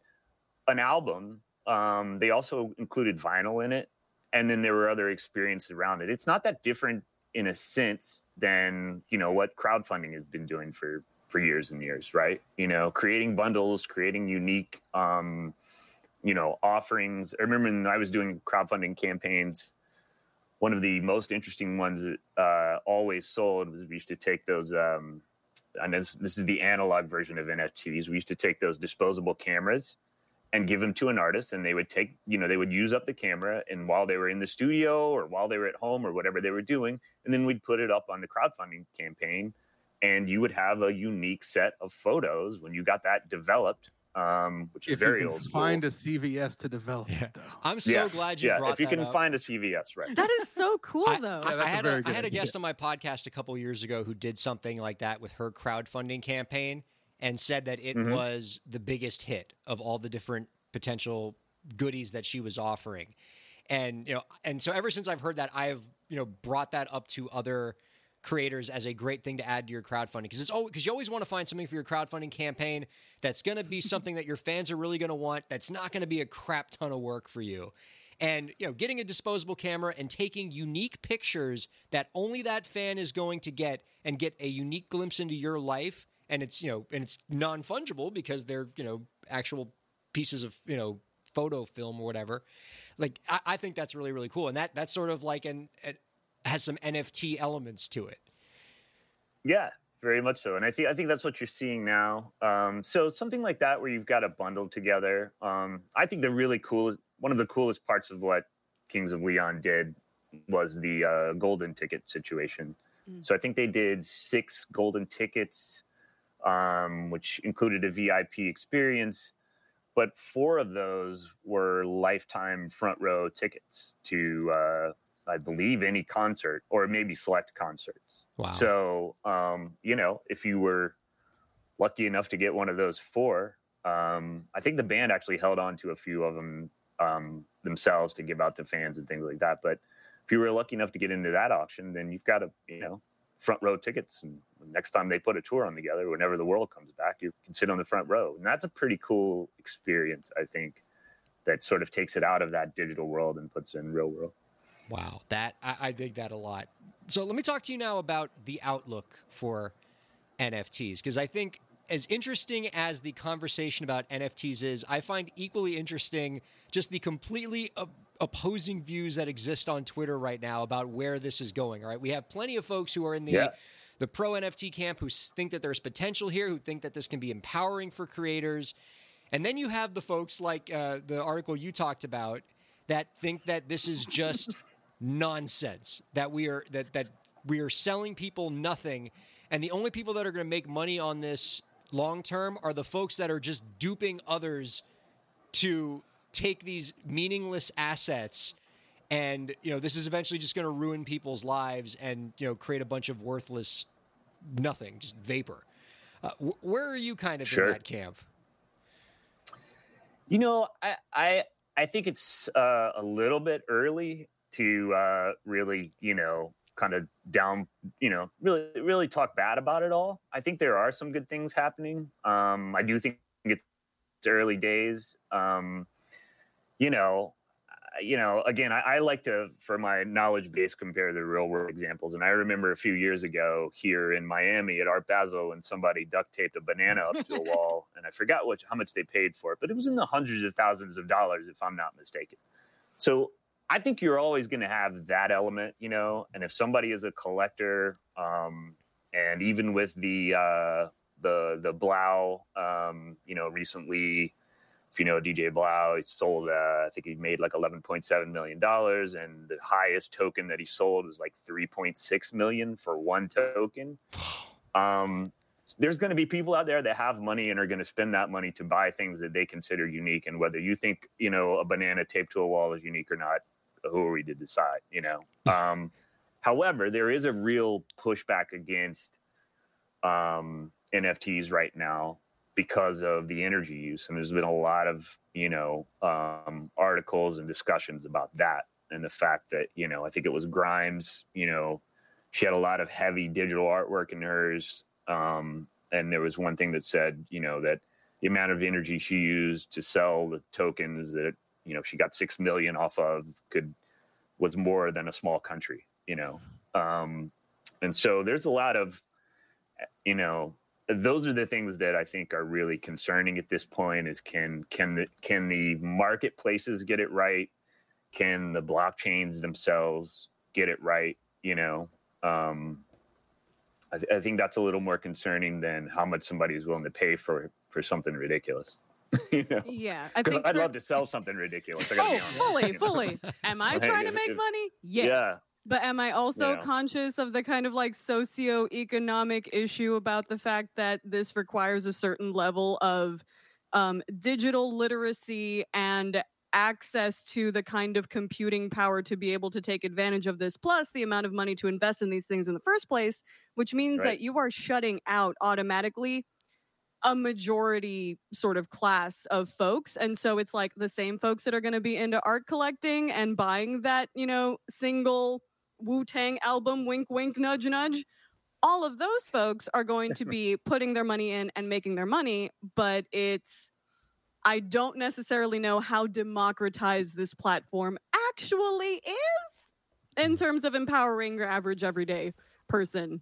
an album. Um, they also included vinyl in it, and then there were other experiences around it. It's not that different in a sense than you know what crowdfunding has been doing for for years and years, right? You know, creating bundles, creating unique, um, you know, offerings. I remember when I was doing crowdfunding campaigns. One of the most interesting ones that uh, always sold was we used to take those. Um, and this, this is the analog version of NFTs. We used to take those disposable cameras and give them to an artist and they would take you know they would use up the camera and while they were in the studio or while they were at home or whatever they were doing and then we'd put it up on the crowdfunding campaign and you would have a unique set of photos when you got that developed um, which is If very you can old school. find a CVS to develop Yeah. though. I'm so yeah, glad you brought. yeah brought if you that can up. find a cvs right That is so cool, I, though. I- Yeah, I had very a, I had a guest on my podcast a couple years ago who did something like that with her crowdfunding campaign and said that it Mhm. was the biggest hit of all the different potential goodies that she was offering. And you know, and so ever since I've heard that, I've you know brought that up to other creators as a great thing to add to your crowdfunding because it's always because you always want to find something for your crowdfunding campaign that's going to be something that your fans are really going to want that's not going to be a crap ton of work for you and you know getting a disposable camera and taking unique pictures that only that fan is going to get and get a unique glimpse into your life and it's you know and it's non-fungible because they're you know actual pieces of you know photo film or whatever. Like I, I think that's really really cool, and that that's sort of like an it has some NFT elements to it. Yeah, very much so. And I think I think that's what you're seeing now. Um, so something like that where you've got a bundle together. Um, I think the really cool one of the coolest parts of what Kings of Leon did was the uh, golden ticket situation. Mm. So I think they did six golden tickets, um, which included a VIP experience, but four of those were lifetime front row tickets to, uh, I believe, any concert or maybe select concerts. Wow. So, um, you know, if you were lucky enough to get one of those four, um, I think the band actually held on to a few of them um, themselves to give out to fans and things like that. But if you were lucky enough to get into that auction, then you've got a you know front row tickets. And next time they put a tour on together, whenever the world comes back, you can sit on the front row, and that's a pretty cool experience. I think that sort of takes it out of that digital world and puts it in real world. Wow, that I, I dig that a lot. So let me talk to you now about the outlook for NFTs because I think as interesting as the conversation about NFTs is, I find equally interesting just the completely op- opposing views that exist on Twitter right now about where this is going. All right, we have plenty of folks who are in the Yeah. the pro NFT camp who think that there's potential here, who think that this can be empowering for creators, and then you have the folks like uh, the article you talked about that think that this is just nonsense. That we are that that we are selling people nothing, and the only people that are going to make money on this long term are the folks that are just duping others to take these meaningless assets and you know this is eventually just going to ruin people's lives and you know create a bunch of worthless nothing just vapor uh, wh- where are you kind of Sure. in that camp You know, I I, I think it's uh, a little bit early to uh, really, you know, kind of down, you know, really really talk bad about it all. I think there are some good things happening. Um, I do think it's early days. Um, you know, you know, again, I, I like to, for my knowledge base, compare the real world examples. And I remember a few years ago here in Miami at Art Basel, when somebody duct taped a banana up to a wall, and I forgot what how much they paid for it, but it was in the hundreds of thousands of dollars, if I'm not mistaken. So I think you're always going to have that element, you know. And if somebody is a collector, um, and even with the uh, the the 3LAU, um, you know, recently if you know DJ 3LAU, he sold, uh, I think he made like $11.7 million. And the highest token that he sold was like 3.6 million for one token. Um, there's going to be people out there that have money and are going to spend that money to buy things that they consider unique. And whether you think, you know, a banana taped to a wall is unique or not, who are we to decide, you know? Um, however, there is a real pushback against um, NFTs right now because of the energy use. And there's been a lot of, you know, um, articles and discussions about that and the fact that, you know, I think it was Grimes, you know, she had a lot of heavy digital artwork in hers. Um, and there was one thing that said, you know, that the amount of energy she used to sell the tokens that, you know, she got 6 million off of could, was more than a small country, you know? Um, and so there's a lot of, you know, those are the things that I think are really concerning at this point. Is can can the can the marketplaces get it right? Can the blockchains themselves get it right? You know, um, I, th- I think that's a little more concerning than how much somebody is willing to pay for for something ridiculous. you know, Yeah, I think I'd for- love to sell something ridiculous. I Oh, fully, fully. Am I trying to make if- money? Yes. Yeah, But am I also know. conscious of the kind of like socioeconomic issue about the fact that this requires a certain level of um, digital literacy and access to the kind of computing power to be able to take advantage of this, plus the amount of money to invest in these things in the first place, which means Right. that you are shutting out automatically a majority sort of class of folks. And so it's like the same folks that are going to be into art collecting and buying that, you know, single Wu Tang album, wink, wink, nudge, nudge. All of those folks are going to be putting their money in and making their money, but it's, I don't necessarily know how democratized this platform actually is in mm. terms of empowering your average everyday person.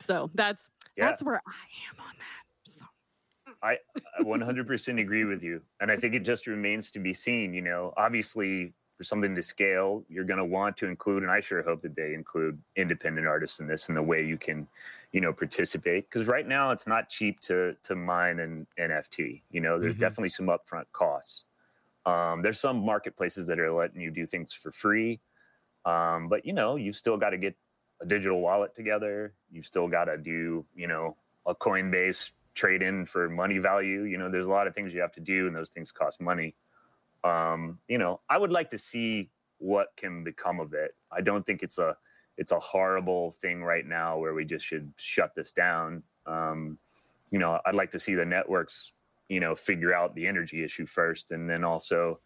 So that's yeah. that's where I am on that. So I I 100% agree with you, and I think it just remains to be seen. You know, obviously, for something to scale, you're going to want to include, and I sure hope that they include independent artists in this, and the way you can, you know, participate. Because right now, it's not cheap to to mine an NFT. You know, there's Mhm. definitely some upfront costs. Um, there's some marketplaces that are letting you do things for free, um, but you know, you've still got to get a digital wallet together. You've still got to do, you know, a Coinbase trade in for money value. You know, there's a lot of things you have to do, and those things cost money. Um, you know, I would like to see what can become of it. I don't think it's a it's a horrible thing right now where we just should shut this down. Um, you know, I'd like to see the networks, you know, figure out the energy issue first, and then also,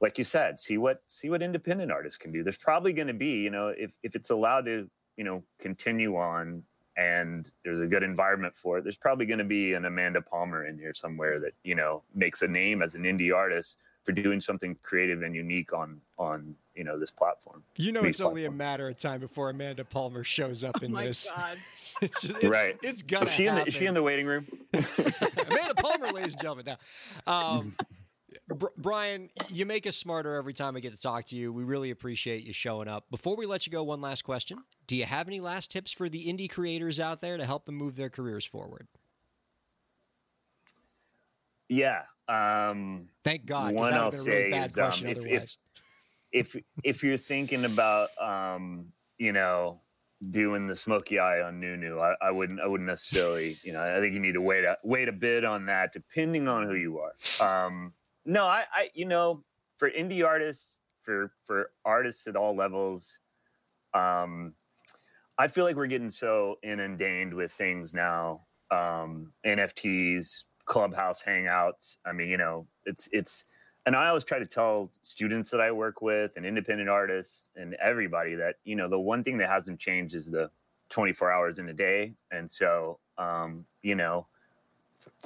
like you said, see what see what independent artists can do. There's probably going to be, you know, if if it's allowed to, you know, continue on and there's a good environment for it, there's probably going to be an Amanda Palmer in here somewhere that you know makes a name as an indie artist for doing something creative and unique on on you know this platform. You know, Meat it's only a matter of time before Amanda Palmer shows up Oh in my this. god. It's, just, it's Right. It's gonna Is she in the happen. is she in the waiting room? Amanda Palmer, ladies and gentlemen. Now, um, Br- Brian, you make us smarter every time I get to talk to you. We really appreciate you showing up. Before we let you go, one last question: Do you have any last tips for the indie creators out there to help them move their careers forward? Yeah. Um, Thank God. One I'll would have been a really say bad is, um, question if- if- if if you're thinking about um, you know doing the smoky eye on NewNew, I, I wouldn't I wouldn't necessarily you know I think you need to wait a wait a bit on that depending on who you are. Um, no, I, I you know for indie artists for for artists at all levels, um, I feel like we're getting so inundated with things now, um, NFTs, clubhouse hangouts. I mean, you know, it's it's and I always try to tell students that I work with and independent artists and everybody that you know the one thing that hasn't changed is the 24 hours in a day, and so um, you know,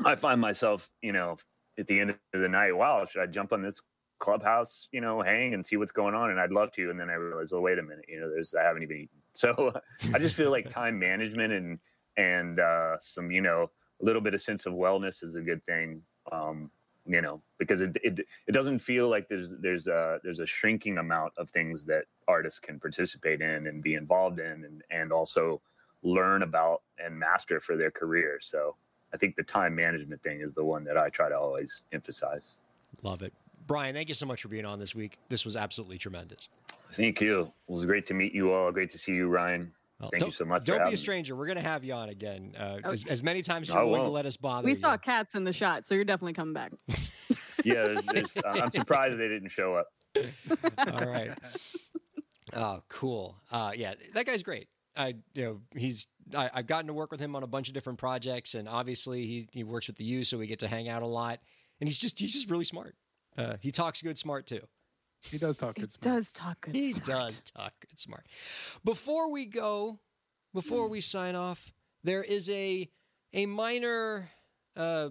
I find myself you know at the end of the night, wow, should I jump on this clubhouse, you know, hang and see what's going on? And I'd love to, and then I realize, oh wait a minute, you know, there's I haven't even eaten. So I just feel like time management and and uh, some you know a little bit of sense of wellness is a good thing. Um, you know, because it, it it doesn't feel like there's there's a there's a shrinking amount of things that artists can participate in and be involved in and and also learn about and master for their career. So I think the time management thing is the one that I try to always emphasize. Love it, Brian. Thank you so much for being on this week. This was absolutely tremendous. Thank you. It was great to meet you all. Great to see you, Ryan. Well, Thank don't- you so much Don't be having a me. stranger. We're going to have you on again uh, Oh, as, as many times as you're willing to let us bother We you. saw cats in the shot, so you're definitely coming back. Yeah, there's, there's, uh, I'm surprised they didn't show up. All right. Oh, cool. Uh, yeah, that guy's great. I, you know, he's. I, I've gotten to work with him on a bunch of different projects, and obviously he he works with the U, so we get to hang out a lot. And he's just he's just really smart. Uh, he talks good, smart too. He does talk good. It smart. does talk good. He smart. does talk good, smart. Before we go, before we sign off, there is a a minor, uh,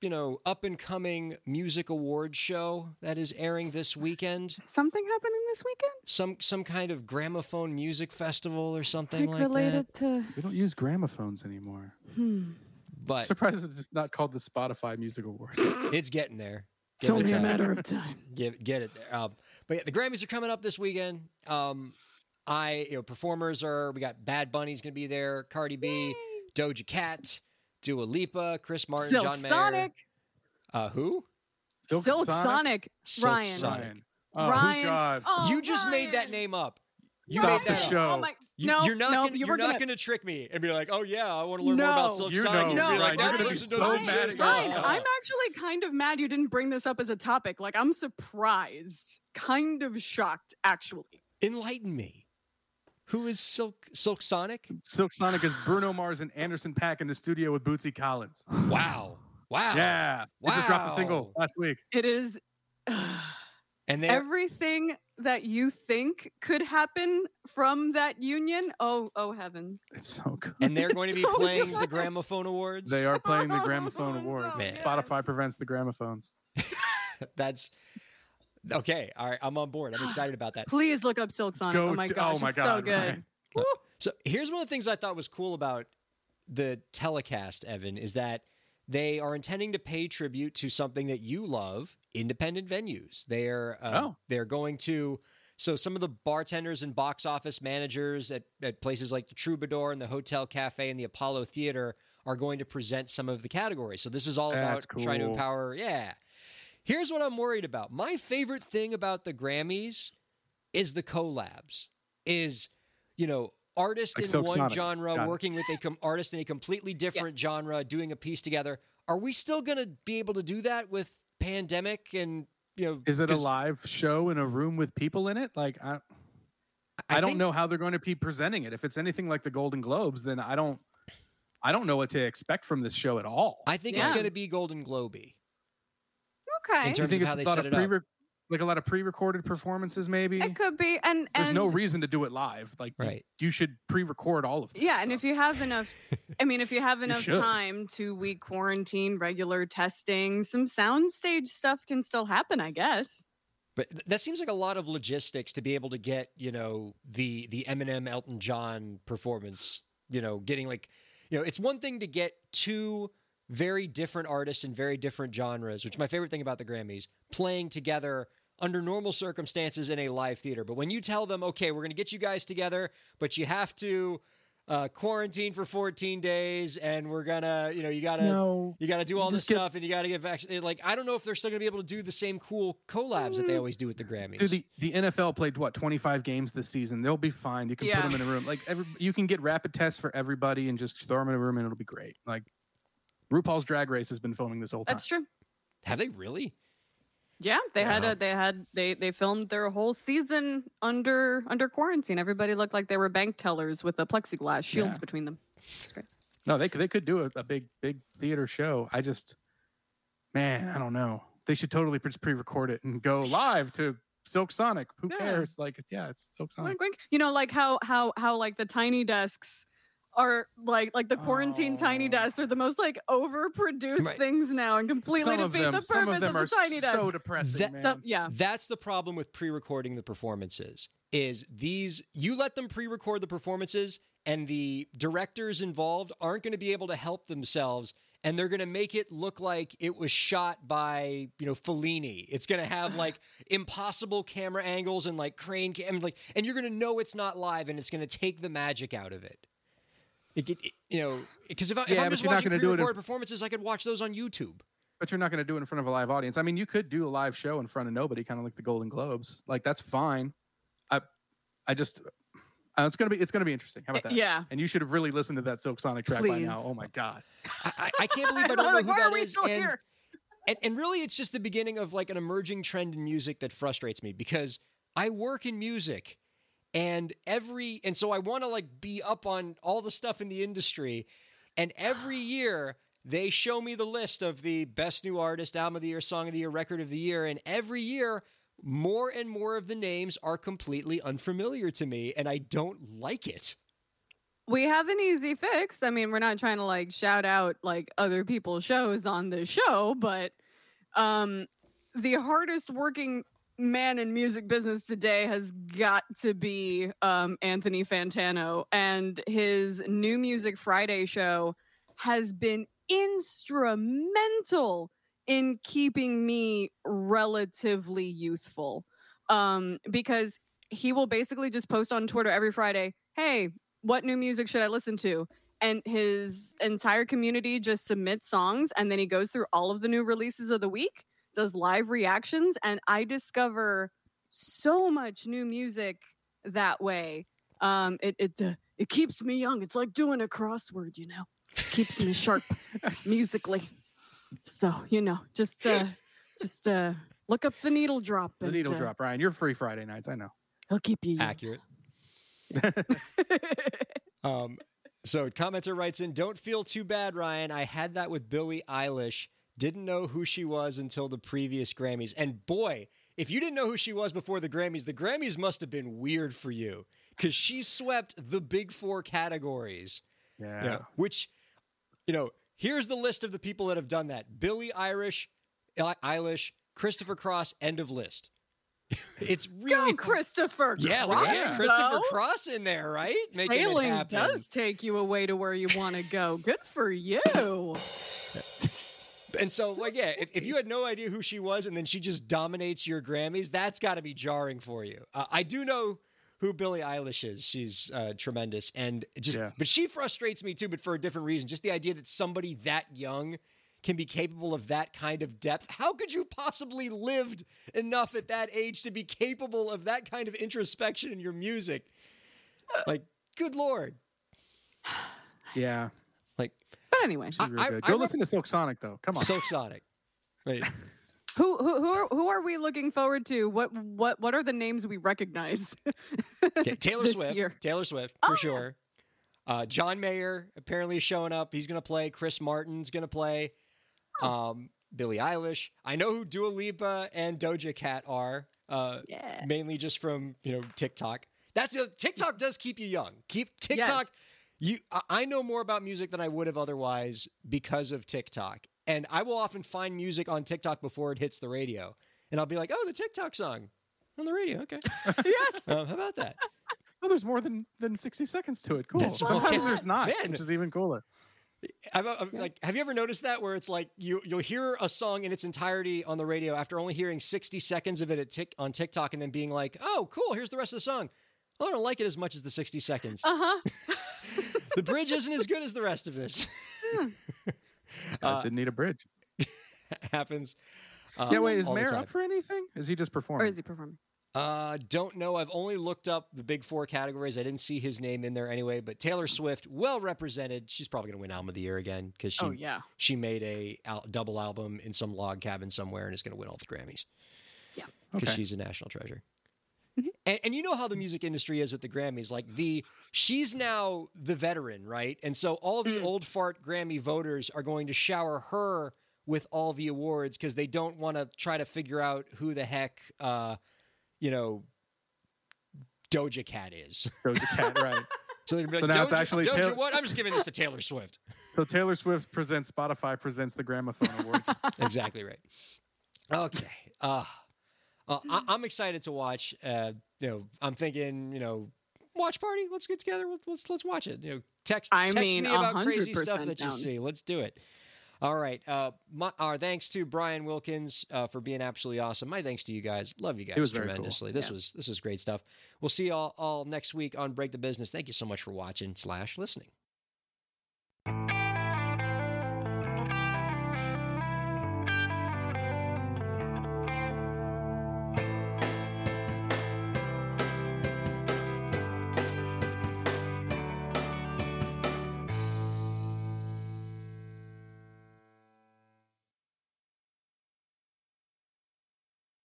you know, up and coming music awards show that is airing this weekend. Something happening this weekend? Some some kind of gramophone music festival or It's something like like, related that. to. We don't use gramophones anymore. Hmm. But Surprised it's not called the Spotify Music Awards. it's getting there. It's it only a matter of time. get get it there. Um, but yeah, the Grammys are coming up this weekend. Um, I you know performers are we got Bad Bunny's gonna be there, Cardi B, Doja Cat, Dua Lipa, Chris Martin, Silk John Mayer. Sonic. Uh, who? Silk, Sonic. Silk Ryan. Sonic. Ryan. Oh, Ryan. God. Oh, you just made that name up. You Stop made the that up. show. Oh my. You, no, you're not no, gonna, you you're not gonna, gonna trick me and be like, oh yeah, I want to learn more about Silk You Sonic. know, and be No, like, Ryan, you're gonna be so doesn't mad exist. at Ryan, yourself. I'm actually kind of mad you didn't bring this up as a topic. Like, I'm surprised, kind of shocked, actually. Enlighten me. Who is Silk Silk Sonic? Silk Sonic is Bruno Mars and Anderson .Paak in the studio with Bootsy Collins. Wow. Wow. Yeah. He just dropped a single last week. It is And everything that you think could happen from that union. Oh, oh heavens! It's so good. and they're going to be So playing the gramophone awards. They are playing the Oh, Gramophone. Awards. Man. Spotify prevents the gramophones. That's okay. All right, I'm on board. I'm excited about that. Please look up Silk Sonic. Go oh my gosh, oh my it's God, so good. Ryan. So here's one of the things I thought was cool about the telecast, Evan, is that they are intending to pay tribute to something that you love, independent venues. They're uh, Oh. they're going to so some of the bartenders and box office managers at, at places like the Troubadour and the Hotel Cafe and the Apollo Theater are going to present some of the categories. So this is all That's about trying to empower. Yeah. Here's what I'm worried about. My favorite thing about the Grammys is the collabs. Is you know artist Like in Silk one Sonic. genre Got it. working with a com- artist in a completely different Yes. genre doing a piece together. Are we still going to be able to do that with pandemic and you know? Is it a live show in a room with people in it? Like I, I, don't think- know how they're going to be presenting it. If it's anything like the Golden Globes, then I don't, I don't know what to expect from this show at all. I think it's going to be Golden Globy. Okay. In you terms think of it's how they lot set it up. Pre, like a lot of pre-recorded performances, maybe. It could be, and There's no reason to do it live. Like you- Right. you, should pre-record all of this. yeah, and if you have enough, I mean, if you have enough should. time, to week quarantine, regular testing, some soundstage stuff can still happen, I guess. But that seems like a lot of logistics to be able to get, you know, the the Eminem Elton John performance, you know, getting like, you know, it's one thing to get two very different artists in very different genres, which is my favorite thing about the Grammys, playing together under normal circumstances in a live theater. But when you tell them, okay, we're going to get you guys together, but you have to uh, quarantine for 14 days and we're gonna, you know, you gotta no, you got to do all this get- stuff, and you got to get vaccinated. Like, I don't know if they're still going to be able to do the same cool collabs that they always do with the Grammys. Dude, the, the NFL played what 25 games this season. They'll be fine. You can Yeah. put them in a room. Like every, you can get rapid tests for everybody and just throw them in a room and it'll be great. Like RuPaul's Drag Race has been filming this whole time. That's true. Have they really? Yeah, they had a they had they they filmed their whole season under under quarantine. Everybody looked like they were bank tellers with a plexiglass shields Yeah. between them. No, they could they could do a, a big big theater show. I just, man, I don't know. They should totally pre- pre-record it and go live to Silk Sonic. Who Yeah. cares? Like, yeah, it's Silk Sonic. Wink, wink. You know, like how how how like the tiny desks are like like the quarantine tiny Oh. desks are the most like overproduced Right. things now and completely some defeat them, the some purpose of them the are tiny desk. so depressing. That- man. So yeah, That's the problem with pre-recording the performances. Is these you let them pre-record the performances, and the directors involved aren't going to be able to help themselves, and they're going to make it look like it was shot by you know Fellini. It's going to have like impossible camera angles and like crane cam, like, and you're going to know it's not live, and it's going to take the magic out of it. It, it- it- you know, because if, I, if Yeah, I'm just you're not watching gonna do it in- pre-recorded performances, I could watch those on YouTube. but you're not going to do it in front of a live audience. I mean, you could do a live show in front of nobody, kind of like the Golden Globes. Like that's fine. I, I just, uh, it's gonna be it's gonna be interesting. How about that? yeah. And you should have really listened to that Silk Sonic track by now. Oh my god. I, I, I can't believe I don't know Like, who why are we is. still and, here? and and really, it's just the beginning of like an emerging trend in music that frustrates me because I work in music, and every and so I want to like be up on all the stuff in the industry, and every year they show me the list of the best new artist, album of the year, song of the year, record of the year, and every year. More and more of the names are completely unfamiliar to me, and I don't like it. We have an easy fix. I mean, we're not trying to like shout out like other people's shows on this show, but um the hardest working man in music business today has got to be um Anthony Fantano and his new music Friday show has been instrumental in keeping me relatively youthful um because he will basically just post on Twitter every Friday, "Hey, what new music should I listen to?" And his entire community just submits songs, and then he goes through all of the new releases of the week, does live reactions, and I discover so much new music that way. Um, it it uh, it keeps me young. It's like doing a crossword, you know. Keeps me sharp musically. So you know, just uh, just uh, look up the needle drop. The and, needle uh, drop, Ryan. You're free Friday nights. I know. He'll keep you young. Accurate. Um, so commenter writes in, "Don't feel too bad, Ryan. I had that with Billie Eilish. Didn't know who she was until the previous Grammys. And boy, if you didn't know who she was before the Grammys, the Grammys must have been weird for you because she swept the big four categories. Yeah. Yeah. Which, you know, here's the list of the people that have done that: Billie Irish, Eilish, Christopher Cross. End of list. it's really Go, Christopher. yeah, look Cross, at yeah. Christopher though. Cross in there, right? Making Sailing does take you away to where you want to go. Good for you. And so, like, yeah, if, if you had no idea who she was and then she just dominates your Grammys, that's got to be jarring for you. Uh, I do know who Billie Eilish is. She's uh, tremendous, and just, Yeah. but she frustrates me too, but for a different reason. Just the idea that somebody that young can be capable of that kind of depth. How could you possibly lived enough at that age to be capable of that kind of introspection in your music? Like, good lord! Yeah, Like, But anyway, she's really I- good. I Go rep- listen to Silk Sonic though. Come on. Silk Sonic. Right. who who who are, who are we looking forward to? What what what are the names we recognize? Okay, Taylor this Swift. year? Taylor Swift Oh, for yeah. sure. Uh, John Mayer apparently is showing up. He's going to play. Chris Martin's going to play. Oh. Um, Billie Eilish. I know who Dua Lipa and Doja Cat are. Uh, Yeah. mainly just from you know TikTok. That's a, TikTok does keep you young. Keep TikTok. Yes. You, I- know more about music than I would have otherwise because of TikTok, and I will often find music on TikTok before it hits the radio, and I'll be like, "Oh, the TikTok song on the radio." Okay, yes. um, how about that? Oh, there's more than than 60 seconds to it. Cool. That's Sometimes right. there's not, Man. which is even cooler. I've, I've, like, have you ever noticed that where it's like you you'll hear a song in its entirety on the radio after only hearing sixty seconds of it at tick, on TikTok and then being like, oh, cool, here's the rest of the song. Well, I don't like it as much as the sixty seconds. Uh huh. the bridge isn't as good as the rest of this. Guys Uh, didn't need a bridge. Happens. Uh, yeah, wait, is all Mayer up for anything? Is he just performing? Or performing? is he performing? Uh, don't know. I've only looked up the big four categories. I didn't see his name in there anyway. But Taylor Swift, well represented. She's probably going to win Album of the Year again because she Oh yeah. she made a al- double album in some log cabin somewhere and is going to win all the Grammys. Yeah. because Okay. she's a national treasure. Mhm. And, and you know how the music industry is with the Grammys. Like the she's now the veteran, right? And so all the Mm. old fart Grammy voters are going to shower her with all the awards because they don't want to try to figure out who the heck, uh, you know, Doja Cat is. Doja Cat, right. So they're gonna So like, now it's actually Doja Taylor- what? I'm just giving this to Taylor Swift. So Taylor Swift presents Spotify presents the Gramophone Awards. exactly right. Okay. Uh, uh, I, I'm excited to watch. Uh, you know, I'm thinking, you know, watch party. Let's get together. Let's let's, let's watch it. You know, text I text mean, me about crazy stuff that you see. Let's do it. All right. Uh, my, our thanks to Brian Wilkins uh, for being absolutely awesome. My thanks to you guys. Love you guys was very cool. tremendously. This was this was great stuff. We'll see y'all all next week on Break the Business. Thank you so much for watching slash listening.